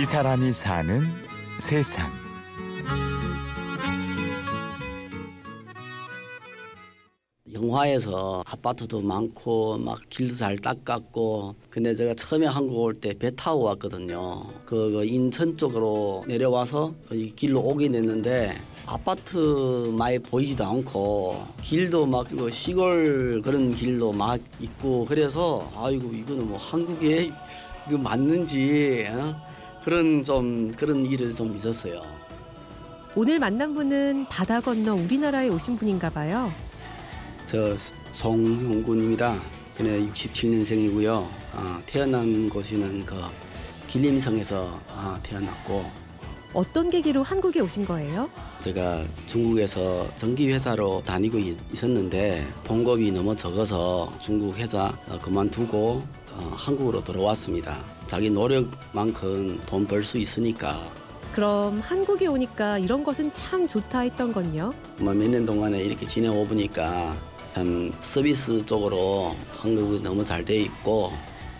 이 사람이 사는 세상. 영화에서 아파트도 많고 막 길도 잘 닦았고 근데 제가 처음에 한국 올 때 배 타고 왔거든요. 그, 그 인천 쪽으로 내려와서 이 길로 오게 됐는데 아파트 많이 보이지도 않고 길도 막그 시골 그런 길도 막 있고 그래서 아이고 이거는 뭐 한국에 이거 맞는지 어? 그런 좀 그런 일을 좀 있었어요. 오늘 만난 분은 바다 건너 우리나라에 오신 분인가 봐요. 저 송형군입니다. 그네 67년생이고요. 아, 태어난 곳이는 그 길림성에서 아, 태어났고 어떤 계기로 한국에 오신 거예요? 제가 중국에서 전기 회사로 다니고 있, 있었는데 봉급이 너무 적어서 중국 회사 어, 그만두고 어, 한국으로 돌아왔습니다. 자기 노력만큼 돈 벌 수 있으니까 그럼 한국에 오니까 이런 것은 참 좋다 했던 건요? 뭐 몇 년 동안에 이렇게 지내오 보니까 참 서비스 쪽으로 한국이 너무 잘 돼 있고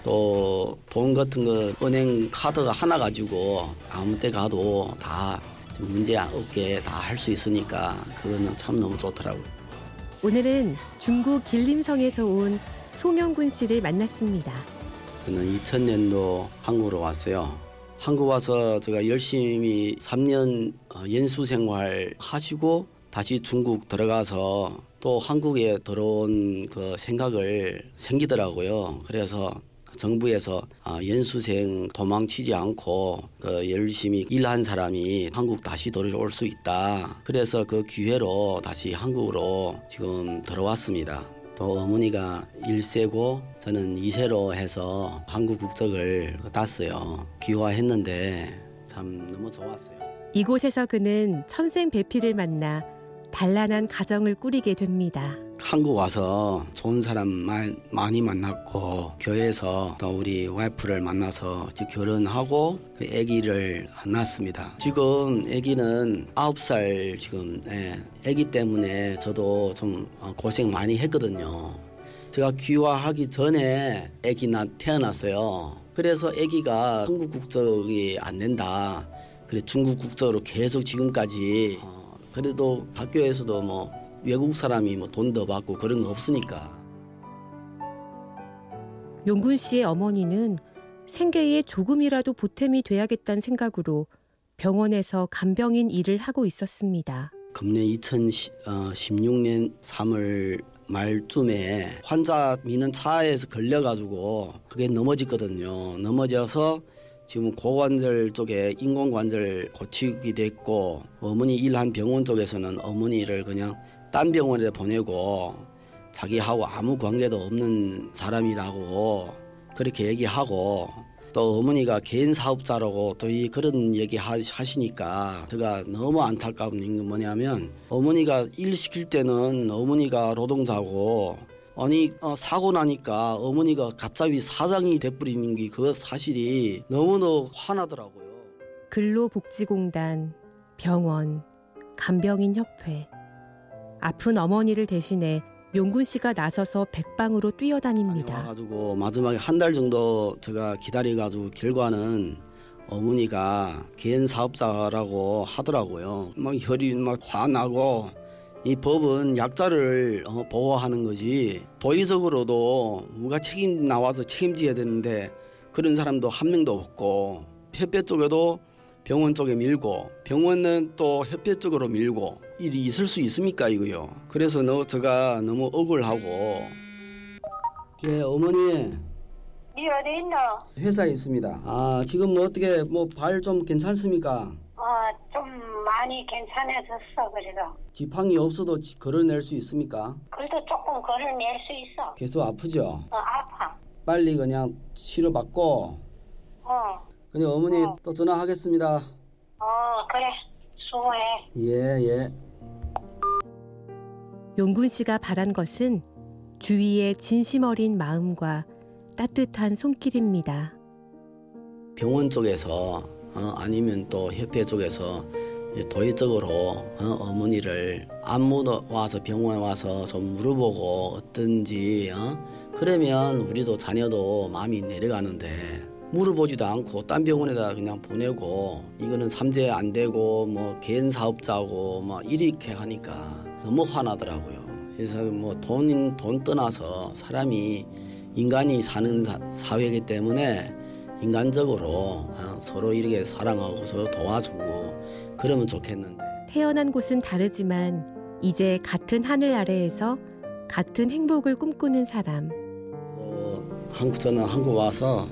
또 돈 같은 거 은행 카드가 하나 가지고 아무 때 가도 다 문제 없게 다 할 수 있으니까 그거는 참 너무 좋더라고요. 오늘은 중국 길림성에서 온 송영군 씨를 만났습니다. 저는 2000년도 한국으로 왔어요. 한국 와서 제가 열심히 3년 어, 연수 생활 하시고 다시 중국 들어가서 또 한국에 들어온 그 생각을 생기더라고요. 그래서 정부에서 아, 연수생 도망치지 않고 그 열심히 일한 사람이 한국 다시 돌아올 수 있다. 그래서 그 기회로 다시 한국으로 지금 들어왔습니다. 또 어머니가 1세고 저는 2세로 해서 한국 국적을 땄어요. 귀화했는데 참 너무 좋았어요. 이곳에서 그는 천생 배필을 만나 단란한 가정을 꾸리게 됩니다. 한국 와서 좋은 사람 많이 만났고 교회에서 또 우리 와이프를 만나서 결혼하고 그 아기를 낳았습니다. 지금 아기는 아홉 살 지금 예, 아기 때문에 저도 좀 고생 많이 했거든요. 제가 귀화하기 전에 아기 나 태어났어요. 그래서 아기가 한국 국적이 안 된다. 그래 중국 국적으로 계속 지금까지 어, 그래도 학교에서도 뭐 외국 사람이 뭐 돈 더 받고 그런 거 없으니까. 용군 씨의 어머니는 생계에 조금이라도 보탬이 돼야겠다는 생각으로 병원에서 간병인 일을 하고 있었습니다. 금년 2016년 3월 말쯤에 환자 미는 차에서 걸려가지고 그게 넘어졌거든요. 넘어져서 지금 고관절 쪽에 인공관절 고치게 됐고 어머니 일한 병원 쪽에서는 어머니를 그냥 딴 병원에 보내고 자기하고 아무 관계도 없는 사람이라고 그렇게 얘기하고 또 어머니가 개인 사업자라고 또 이 그런 얘기 하시니까 제가 너무 안타까운 게 뭐냐면 어머니가 일 시킬 때는 어머니가 노동자고 아니 어, 사고 나니까 어머니가 갑자기 사장이 돼버리는 게 그 사실이 너무너무 화나더라고요. 근로복지공단, 병원, 간병인협회 아픈 어머니를 대신해 용군 씨가 나서서 백방으로 뛰어다닙니다. 와가지고 마지막에 한 달 정도 제가 기다려가지고 결과는 어머니가 개인 사업자라고 하더라고요. 막 혈이 막 화나고 이 법은 약자를 어, 보호하는 거지 도의적으로도 누가 책임 나와서 책임져야 되는데 그런 사람도 한 명도 없고 협회 쪽에도 병원 쪽에 밀고 병원은 또 협회 쪽으로 밀고 일이 있을 수 있습니까 이거요. 그래서 너 제가 너무 억울하고 예 어머니 니 어디 있노? 회사에 있습니다. 아 지금 뭐 어떻게 뭐 발 좀 괜찮습니까? 어좀 많이 괜찮아졌어 그래도. 지팡이 없어도 걸어낼 수 있습니까? 그래도 조금 걸어낼 수 있어. 계속 아프죠? 어 아파. 빨리 그냥 치료받고 어. 그냥 어머니 어. 또 전화하겠습니다. 어 그래 수고해. 예 예. 용군 씨가 바란 것은 주위의 진심 어린 마음과 따뜻한 손길입니다. 병원 쪽에서 어, 아니면 또 협회 쪽에서 도의적으로 어, 머니를 안무 와서 병원에 와서 좀 물어보고 어떤지 어? 그러면 우리도 자녀도 마음이 내려가는데 물어보지도 않고 딴 병원에다 그냥 보내고 이거는 삼재 안 되고 뭐 개인 사업자고 뭐 이렇게 하니까 너무 화나더라고요. 그래서 뭐 돈 돈 떠나서 사람이 인간이 사는 사, 사회이기 때문에 인간적으로 어, 서로 이렇게 사랑하고 서로 도와주고 그러면 좋겠는데 태어난 곳은 다르지만 이제 같은 하늘 아래에서 같은 행복을 꿈꾸는 사람. 어, 한국 저는 한국 와서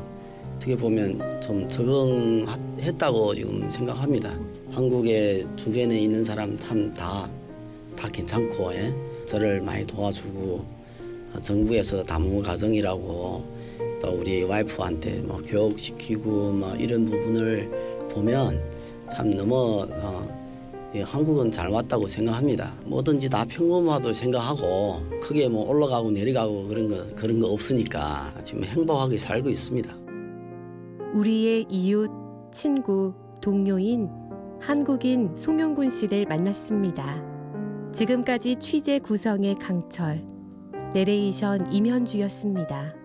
어떻게 보면 좀 적응했다고 지금 생각합니다. 한국에 주변에 있는 사람 참다다 괜찮고 예? 저를 많이 도와주고 어, 정부에서 다문 가정이라고 또 우리 와이프한테 뭐 교육 시키고 뭐 이런 부분을 보면 참 너무 어, 예, 한국은 잘 왔다고 생각합니다. 뭐든지 다 평범하다고 생각하고 크게 뭐 올라가고 내려가고 그런 거 그런 거 없으니까 지금 행복하게 살고 있습니다. 우리의 이웃, 친구, 동료인 한국인 송영군 씨를 만났습니다. 지금까지 취재 구성의 강철, 내레이션 임현주였습니다.